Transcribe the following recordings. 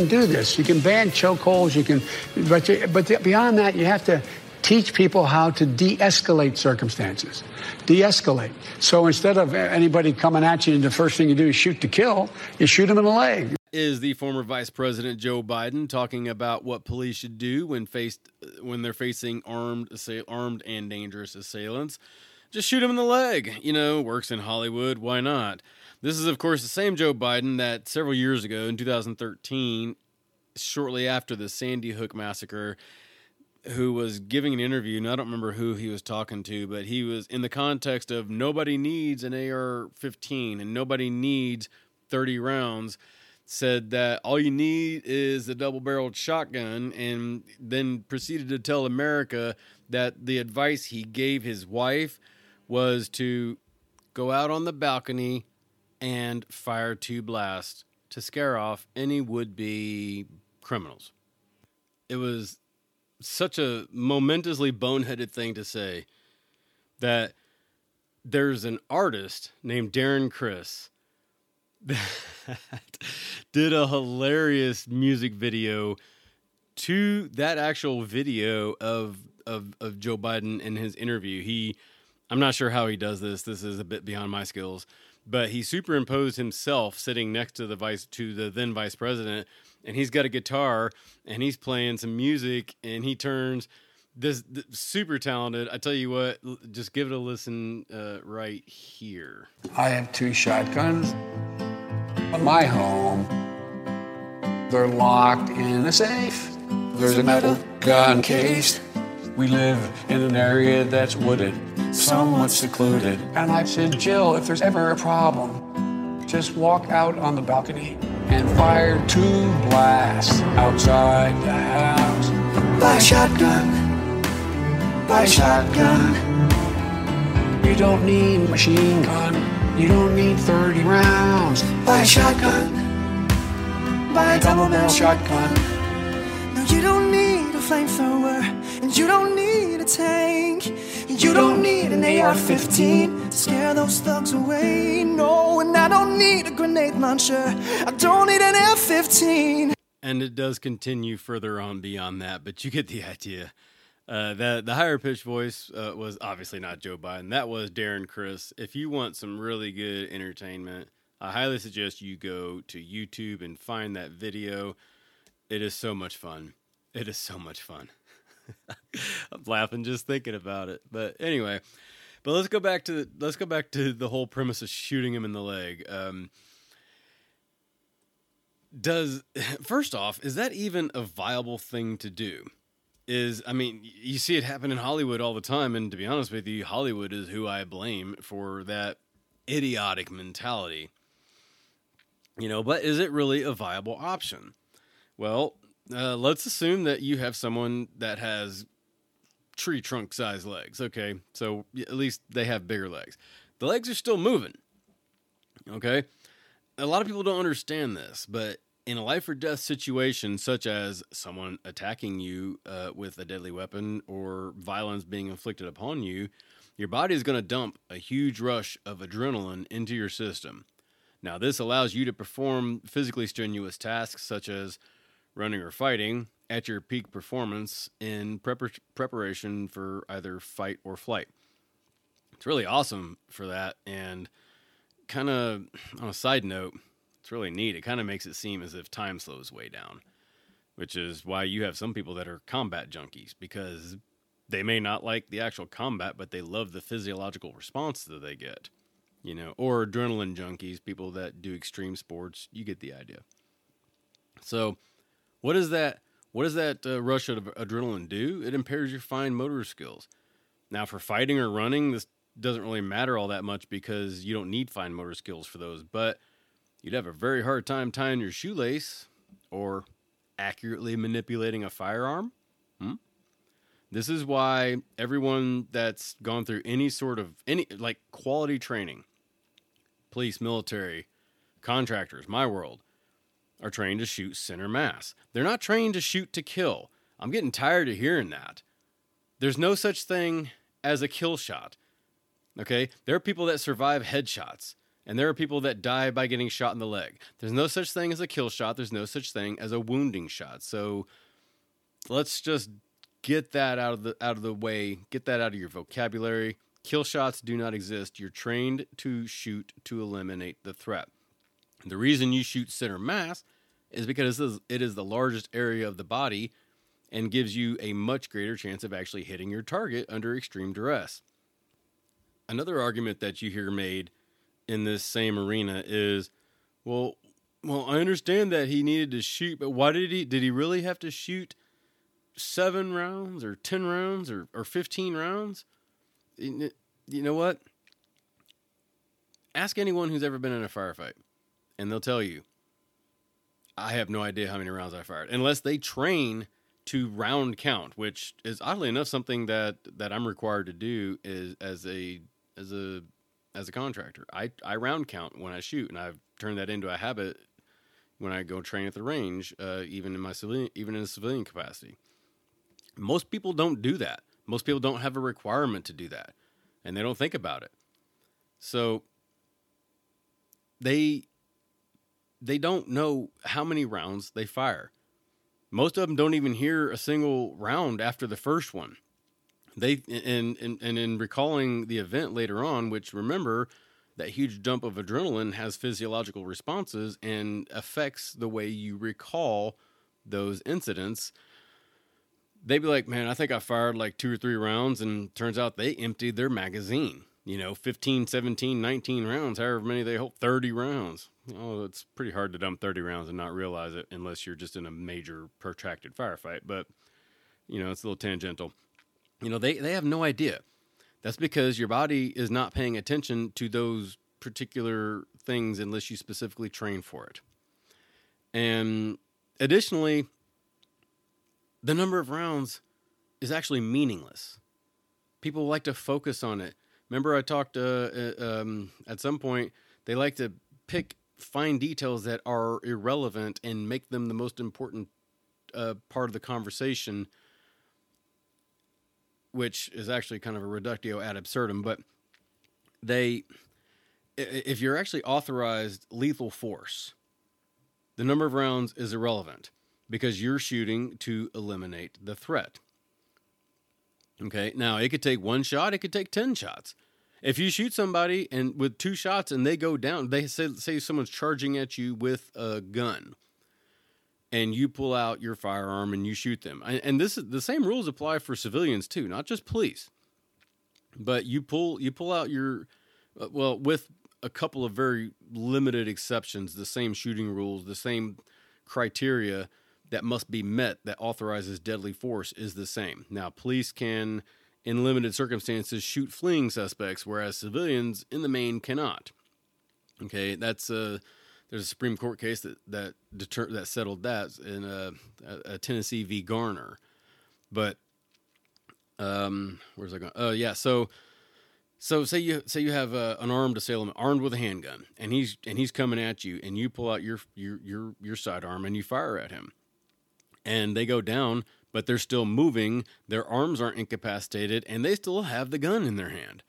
can do this. You can ban chokeholds. You can, but you, but beyond that, you have to teach people how to de-escalate circumstances. De-escalate. So instead of anybody coming at you, and the first thing you do is shoot to kill, you shoot them in the leg. Is the former Vice President Joe Biden talking about what police should do when faced when they're facing armed armed and dangerous assailants? Just shoot them in the leg. You know, works in Hollywood. Why not? This is, of course, the same Joe Biden that several years ago in 2013, shortly after the Sandy Hook massacre, who was giving an interview, and I don't remember who he was talking to, but he was in the context of nobody needs an AR 15 and nobody needs 30 rounds. Said that all you need is a double barreled shotgun, and then proceeded to tell America that the advice he gave his wife was to go out on the balcony and fire two blasts to scare off any would be criminals. It was such a momentously boneheaded thing to say that there's an artist named Darren Chris that did a hilarious music video to that actual video of of of Joe Biden in his interview. He I'm not sure how he does this. This is a bit beyond my skills but he superimposed himself sitting next to the vice to the then vice president and he's got a guitar and he's playing some music and he turns this, this super talented. I tell you what just give it a listen uh, right here. I have two shotguns in my home. They're locked in a safe. There's a metal gun case. We live in an area that's wooded somewhat secluded. And I said, Jill, if there's ever a problem, just walk out on the balcony and fire two blasts outside the house. Buy a shotgun. Buy a shotgun. You don't need a machine gun. You don't need 30 rounds. Buy a shotgun. Buy a double barrel shotgun. No, you don't need a flamethrower. And you don't need a tank. You don't need an AR 15 to scare those thugs away. No, and I don't need a grenade launcher. I don't need an F 15. And it does continue further on beyond that, but you get the idea. Uh, the, the higher pitched voice uh, was obviously not Joe Biden. That was Darren Chris. If you want some really good entertainment, I highly suggest you go to YouTube and find that video. It is so much fun. It is so much fun. I'm laughing just thinking about it. But anyway, but let's go back to the, let's go back to the whole premise of shooting him in the leg. Um, does first off, is that even a viable thing to do? Is I mean, you see it happen in Hollywood all the time, and to be honest with you, Hollywood is who I blame for that idiotic mentality. You know, but is it really a viable option? Well, uh, let's assume that you have someone that has tree trunk size legs. Okay, so at least they have bigger legs. The legs are still moving. Okay, a lot of people don't understand this, but in a life or death situation, such as someone attacking you uh, with a deadly weapon or violence being inflicted upon you, your body is going to dump a huge rush of adrenaline into your system. Now, this allows you to perform physically strenuous tasks such as running or fighting at your peak performance in prepar- preparation for either fight or flight. It's really awesome for that. And kind of on a side note, it's really neat. It kind of makes it seem as if time slows way down, which is why you have some people that are combat junkies because they may not like the actual combat, but they love the physiological response that they get, you know, or adrenaline junkies, people that do extreme sports. You get the idea. So, what does that what does that uh, rush of adrenaline do? It impairs your fine motor skills. Now, for fighting or running, this doesn't really matter all that much because you don't need fine motor skills for those. But you'd have a very hard time tying your shoelace or accurately manipulating a firearm. Hmm? This is why everyone that's gone through any sort of any like quality training, police, military, contractors, my world, are trained to shoot center mass. They're not trained to shoot to kill. I'm getting tired of hearing that. There's no such thing as a kill shot. Okay? There are people that survive headshots And there are people that die by getting shot in the leg. There's no such thing as a kill shot. There's no such thing as a wounding shot. So let's just get that out of the out of the way. Get that out of your vocabulary. Kill shots do not exist. You're trained to shoot to eliminate the threat. The reason you shoot center mass is because it is the largest area of the body and gives you a much greater chance of actually hitting your target under extreme duress. Another argument that you hear made in this same arena is, well, well, I understand that he needed to shoot, but why did he did he really have to shoot seven rounds or ten rounds or, or fifteen rounds? You know what? Ask anyone who's ever been in a firefight, and they'll tell you, I have no idea how many rounds I fired, unless they train to round count, which is oddly enough something that that I'm required to do is as a as a as a contractor. I I round count when I shoot, and I've turned that into a habit when I go train at the range, uh, even in my civilian even in a civilian capacity. Most people don't do that. Most people don't have a requirement to do that, and they don't think about it. So they they don't know how many rounds they fire. Most of them don't even hear a single round after the first one. They and and, and in recalling the event later on, which remember that huge dump of adrenaline has physiological responses and affects the way you recall those incidents. They'd be like, "Man, I think I fired like two or three rounds," and turns out they emptied their magazine. You know, 15, 17, 19 rounds, however many they hold, 30 rounds. Oh, it's pretty hard to dump 30 rounds and not realize it unless you're just in a major protracted firefight. But, you know, it's a little tangential. You know, they, they have no idea. That's because your body is not paying attention to those particular things unless you specifically train for it. And additionally, the number of rounds is actually meaningless. People like to focus on it. Remember, I talked uh, uh um, at some point, they like to pick fine details that are irrelevant and make them the most important uh, part of the conversation, which is actually kind of a reductio ad absurdum. But they, if you're actually authorized lethal force, the number of rounds is irrelevant because you're shooting to eliminate the threat. Okay, now it could take one shot, it could take 10 shots. If you shoot somebody and with two shots and they go down, they say say someone's charging at you with a gun, and you pull out your firearm and you shoot them. And this is the same rules apply for civilians too, not just police. But you pull you pull out your uh, well with a couple of very limited exceptions, the same shooting rules, the same criteria that must be met that authorizes deadly force is the same. Now, police can in limited circumstances, shoot fleeing suspects, whereas civilians, in the main, cannot. Okay, that's a there's a Supreme Court case that that deter, that settled that in a, a, Tennessee v. Garner, but um, where's I going? Oh, uh, yeah. So, so say you say you have an armed assailant armed with a handgun, and he's and he's coming at you, and you pull out your your your your sidearm and you fire at him, and they go down but they're still moving, their arms aren't incapacitated, and they still have the gun in their hand.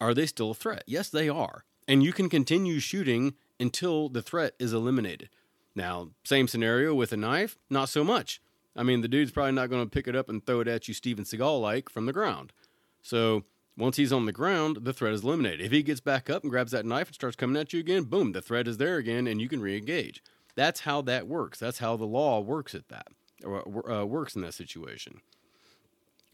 Are they still a threat? Yes, they are. And you can continue shooting until the threat is eliminated. Now, same scenario with a knife, not so much. I mean, the dude's probably not going to pick it up and throw it at you Steven Seagal like from the ground. So once he's on the ground, the threat is eliminated. If he gets back up and grabs that knife and starts coming at you again, boom, the threat is there again and you can re engage. That's how that works. That's how the law works at that uh, works in that situation.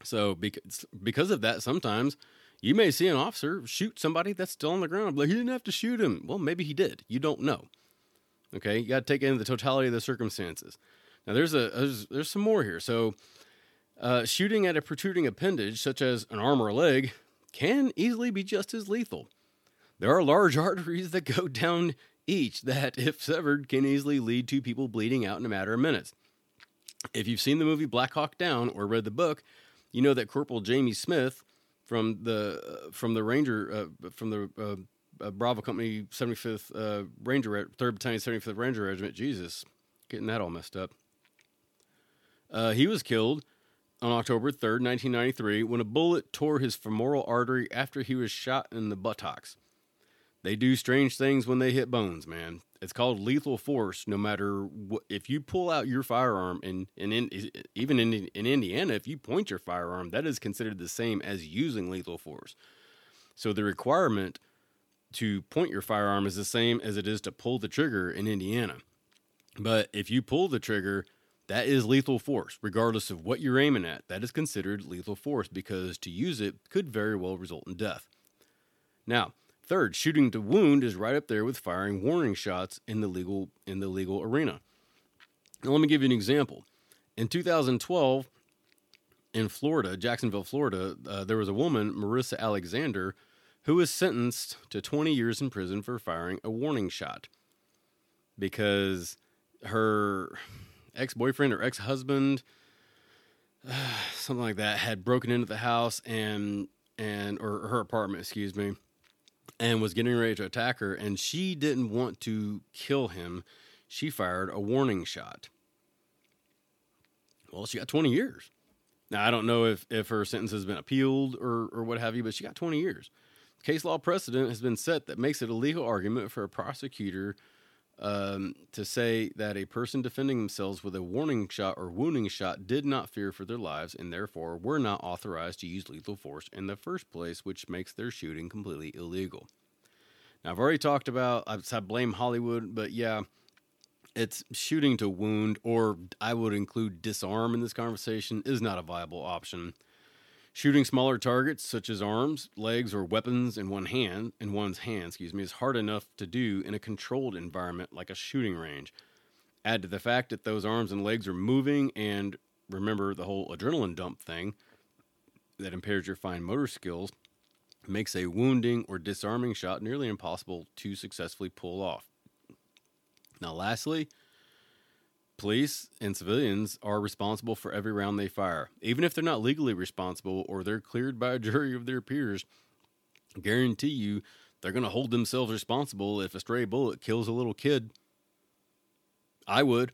So because because of that, sometimes you may see an officer shoot somebody that's still on the ground. Like he didn't have to shoot him. Well, maybe he did. You don't know. Okay, you got to take into the totality of the circumstances. Now there's a there's, there's some more here. So uh, shooting at a protruding appendage, such as an arm or a leg, can easily be just as lethal. There are large arteries that go down each that, if severed, can easily lead to people bleeding out in a matter of minutes. If you've seen the movie Black Hawk Down or read the book, you know that Corporal Jamie Smith from the uh, from the Ranger uh, from the uh, uh Bravo Company 75th uh, Ranger 3rd Battalion 75th Ranger Regiment. Jesus, getting that all messed up. Uh, he was killed on October 3rd, 1993, when a bullet tore his femoral artery after he was shot in the buttocks. They do strange things when they hit bones, man. It's called lethal force. No matter what, if you pull out your firearm, and in, in, even in in Indiana, if you point your firearm, that is considered the same as using lethal force. So the requirement to point your firearm is the same as it is to pull the trigger in Indiana. But if you pull the trigger, that is lethal force, regardless of what you're aiming at. That is considered lethal force because to use it could very well result in death. Now, third, shooting to wound is right up there with firing warning shots in the legal in the legal arena. Now, let me give you an example. In 2012, in Florida, Jacksonville, Florida, uh, there was a woman, Marissa Alexander, who was sentenced to 20 years in prison for firing a warning shot because her ex boyfriend or ex husband, uh, something like that, had broken into the house and and or her apartment, excuse me, and was getting ready to attack her, and she didn't want to kill him. She fired a warning shot. Well, she got 20 years. Now I don't know if if her sentence has been appealed or or what have you, but she got 20 years. Case law precedent has been set that makes it a legal argument for a prosecutor um, to say that a person defending themselves with a warning shot or wounding shot did not fear for their lives and therefore were not authorized to use lethal force in the first place, which makes their shooting completely illegal. Now, I've already talked about, I blame Hollywood, but yeah, it's shooting to wound, or I would include disarm in this conversation, is not a viable option. Shooting smaller targets such as arms, legs, or weapons in one hand in one's hand, excuse me, is hard enough to do in a controlled environment like a shooting range. Add to the fact that those arms and legs are moving, and remember the whole adrenaline dump thing that impairs your fine motor skills, makes a wounding or disarming shot nearly impossible to successfully pull off. Now, lastly, Police and civilians are responsible for every round they fire. Even if they're not legally responsible or they're cleared by a jury of their peers, guarantee you they're going to hold themselves responsible if a stray bullet kills a little kid. I would.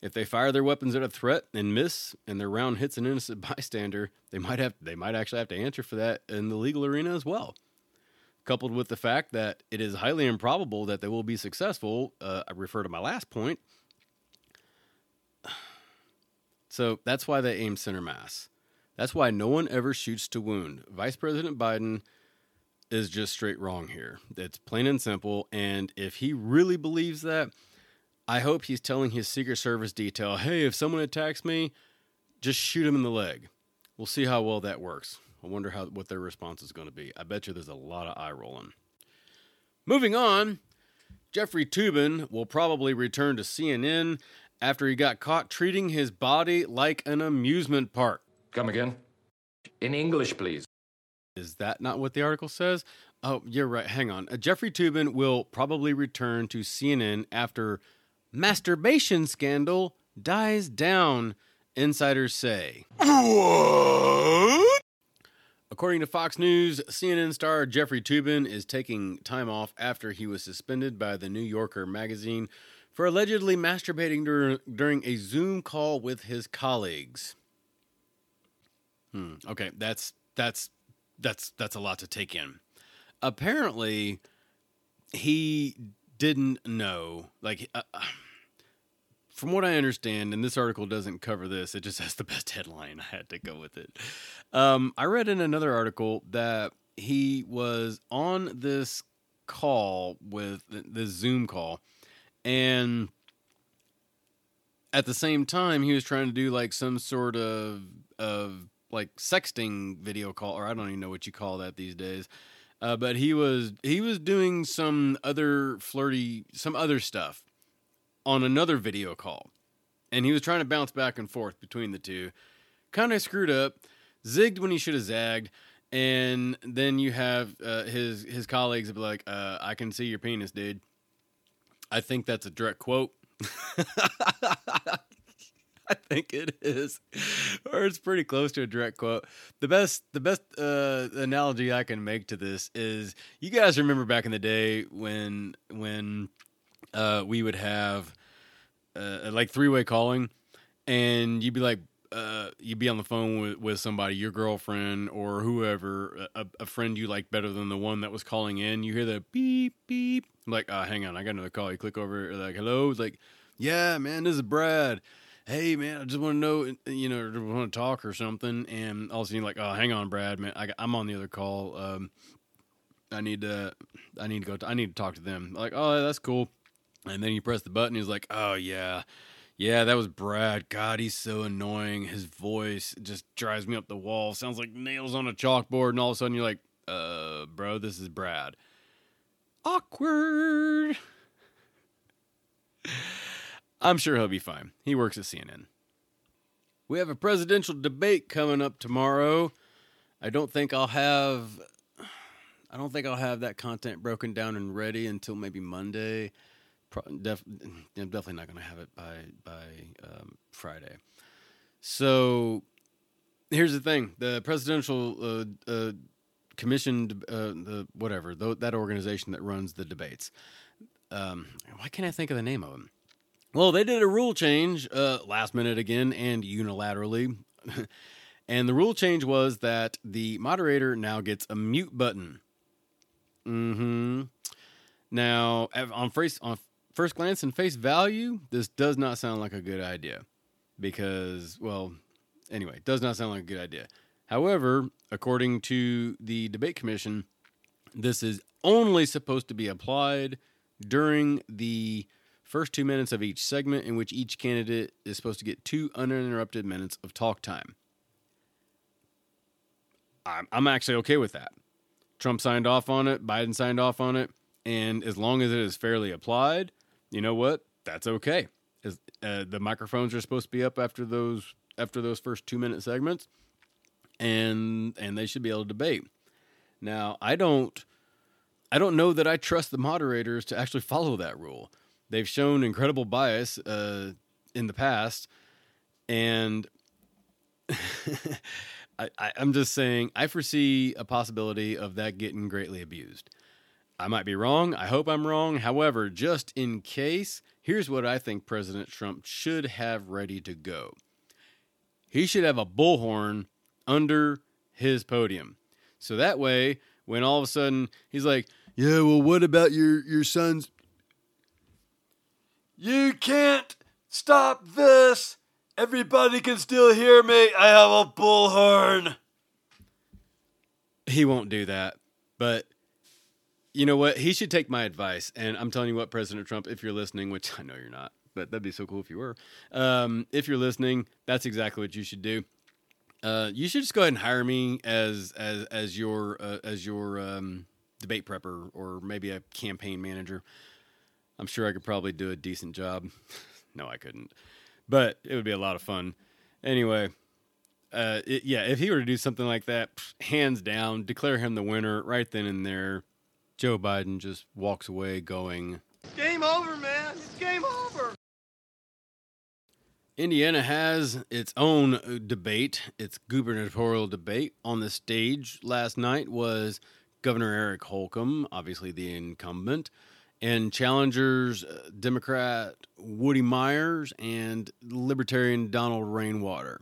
If they fire their weapons at a threat and miss and their round hits an innocent bystander, they might have they might actually have to answer for that in the legal arena as well. Coupled with the fact that it is highly improbable that they will be successful, uh, I refer to my last point so that's why they aim center mass. That's why no one ever shoots to wound. Vice President Biden is just straight wrong here. It's plain and simple. And if he really believes that, I hope he's telling his Secret Service detail hey, if someone attacks me, just shoot him in the leg. We'll see how well that works. I wonder how what their response is going to be. I bet you there's a lot of eye rolling. Moving on, Jeffrey Toobin will probably return to CNN after he got caught treating his body like an amusement park. Come again? In English, please. Is that not what the article says? Oh, you're right. Hang on. Uh, Jeffrey Toobin will probably return to CNN after masturbation scandal dies down, insiders say. What? According to Fox News, CNN star Jeffrey Toobin is taking time off after he was suspended by the New Yorker magazine for allegedly masturbating dur- during a Zoom call with his colleagues. Hmm. Okay, that's that's that's that's a lot to take in. Apparently, he didn't know. Like, uh, uh, from what I understand, and this article doesn't cover this. It just has the best headline. I had to go with it. Um, I read in another article that he was on this call with this Zoom call and at the same time he was trying to do like some sort of of like sexting video call or I don't even know what you call that these days. Uh, but he was he was doing some other flirty some other stuff on another video call. And he was trying to bounce back and forth between the two. Kind of screwed up, zigged when he should have zagged, and then you have uh, his his colleagues be like, uh, "I can see your penis, dude." I think that's a direct quote. I think it is, or it's pretty close to a direct quote. The best, the best uh, analogy I can make to this is: you guys remember back in the day when when uh, we would have uh, like three way calling, and you'd be like, you be on the phone with, with somebody, your girlfriend or whoever, a, a friend you like better than the one that was calling in. You hear the beep beep. I'm like, uh, hang on, I got another call. You click over, like, hello. It's like, yeah, man, this is Brad. Hey, man, I just want to know, you know, want to talk or something. And all of a sudden, like, oh, hang on, Brad, man, I, am on the other call. Um, I need to, I need to go. I need to talk to them. Like, oh, that's cool. And then you press the button. He's like, oh yeah, yeah, that was Brad. God, he's so annoying. His voice just drives me up the wall. Sounds like nails on a chalkboard. And all of a sudden, you're like, uh, bro, this is Brad. Awkward. I'm sure he'll be fine. He works at CNN. We have a presidential debate coming up tomorrow. I don't think I'll have I don't think I'll have that content broken down and ready until maybe Monday. Def, I'm definitely not going to have it by by um, Friday. So here's the thing: the presidential uh, uh, commission, uh, the whatever th- that organization that runs the debates. Um, why can't I think of the name of them? Well, they did a rule change uh, last minute again and unilaterally. and the rule change was that the moderator now gets a mute button Hmm. Now, on first on first glance and face value, this does not sound like a good idea because, well, anyway, does not sound like a good idea. However, according to the debate commission, this is only supposed to be applied during the first two minutes of each segment, in which each candidate is supposed to get two uninterrupted minutes of talk time. I'm, I'm actually okay with that. Trump signed off on it, Biden signed off on it, and as long as it is fairly applied, you know what? That's okay. Uh, the microphones are supposed to be up after those after those first two minute segments, and and they should be able to debate. Now, I don't I don't know that I trust the moderators to actually follow that rule. They've shown incredible bias uh, in the past, and I, am just saying, I foresee a possibility of that getting greatly abused. I might be wrong. I hope I'm wrong. However, just in case, here's what I think President Trump should have ready to go. He should have a bullhorn under his podium. So that way, when all of a sudden he's like, Yeah, well, what about your, your son's? You can't stop this. Everybody can still hear me. I have a bullhorn. He won't do that. But you know what? He should take my advice. And I'm telling you what, President Trump, if you're listening, which I know you're not, but that'd be so cool if you were. Um, if you're listening, that's exactly what you should do. Uh, you should just go ahead and hire me as as as your uh, as your um, debate prepper or maybe a campaign manager. I'm sure I could probably do a decent job. no, I couldn't but it would be a lot of fun. Anyway, uh, it, yeah, if he were to do something like that, hands down, declare him the winner right then and there. Joe Biden just walks away going, Game over, man. It's game over. Indiana has its own uh, debate, its gubernatorial debate. On the stage last night was Governor Eric Holcomb, obviously the incumbent, and challengers uh, Democrat Woody Myers and Libertarian Donald Rainwater.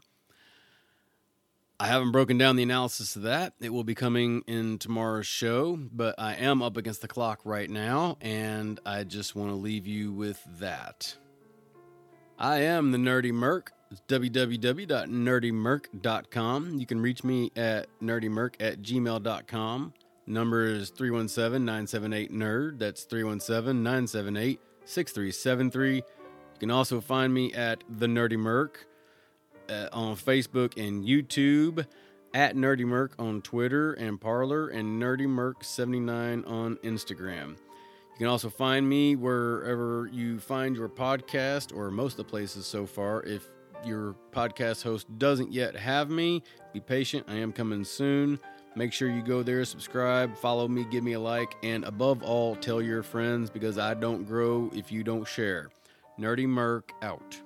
I haven't broken down the analysis of that. It will be coming in tomorrow's show, but I am up against the clock right now, and I just want to leave you with that. I am the Nerdy Merc. It's www.nerdymerc.com. You can reach me at nerdymerc at gmail.com. Number is 317 978 NERD. That's 317 978 6373. You can also find me at The Nerdy Merc uh, on Facebook and YouTube, at Nerdy Merc on Twitter and Parler, and Nerdy Merc 79 on Instagram. You can also find me wherever you find your podcast, or most of the places so far. If your podcast host doesn't yet have me, be patient. I am coming soon. Make sure you go there, subscribe, follow me, give me a like, and above all, tell your friends because I don't grow if you don't share. Nerdy Merc out.